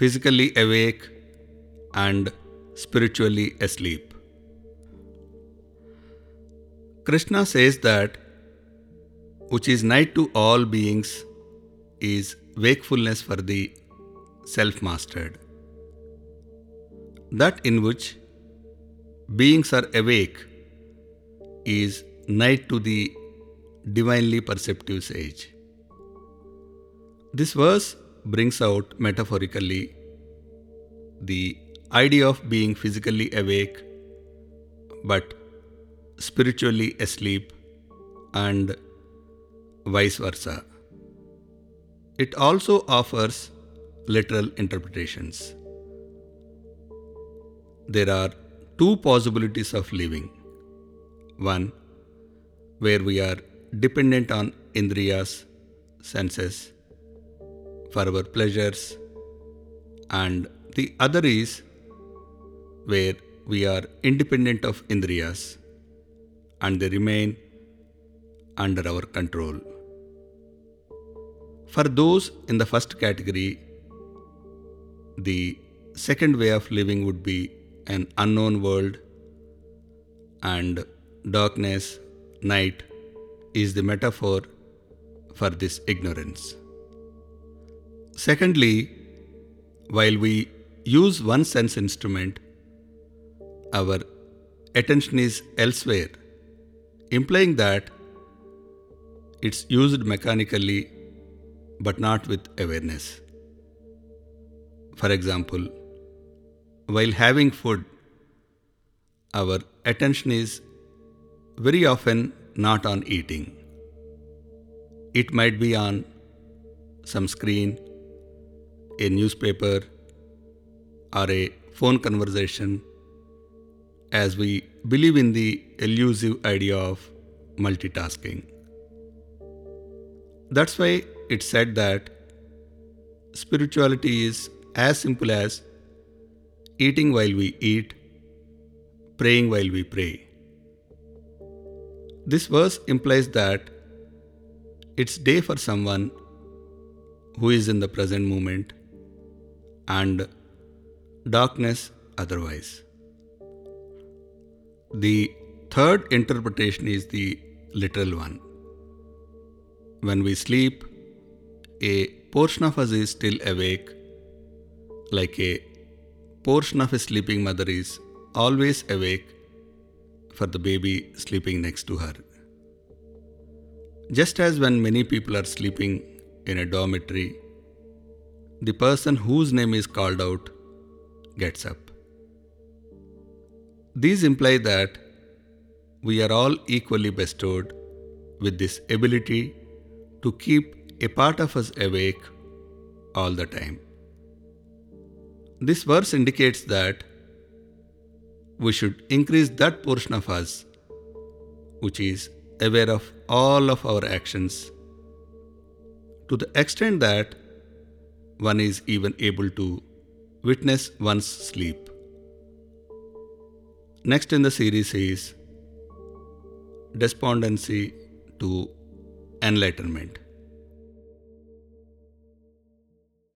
physically awake and spiritually asleep. Krishna says that which is night to all beings is wakefulness for the self mastered. That in which beings are awake is night to the divinely perceptive sage. This verse brings out metaphorically the idea of being physically awake but spiritually asleep and vice versa. It also offers literal interpretations. There are two possibilities of living. One, where we are dependent on indriyas, senses, for our pleasures, and the other is where we are independent of indriyas and they remain under our control. For those in the first category, the second way of living would be an unknown world, and darkness, night, is the metaphor for this ignorance. Secondly, while we use one sense instrument, our attention is elsewhere, implying that it's used mechanically but not with awareness. For example, while having food, our attention is very often not on eating. It might be on some screen, a newspaper, or a phone conversation, as we believe in the elusive idea of multitasking. That's why it's said that spirituality is as simple as eating while we eat, praying while we pray. This verse implies that it's day for someone who is in the present moment and darkness otherwise. The third interpretation is the literal one. When we sleep, a portion of us is still awake, like a portion of a sleeping mother is always awake for the baby sleeping next to her. Just as when many people are sleeping in a dormitory, the person whose name is called out gets up. These imply that we are all equally bestowed with this ability to keep a part of us awake all the time. This verse indicates that we should increase that portion of us which is aware of all of our actions to the extent that one is even able to witness one's sleep. Next in the series is despondency to enlightenment.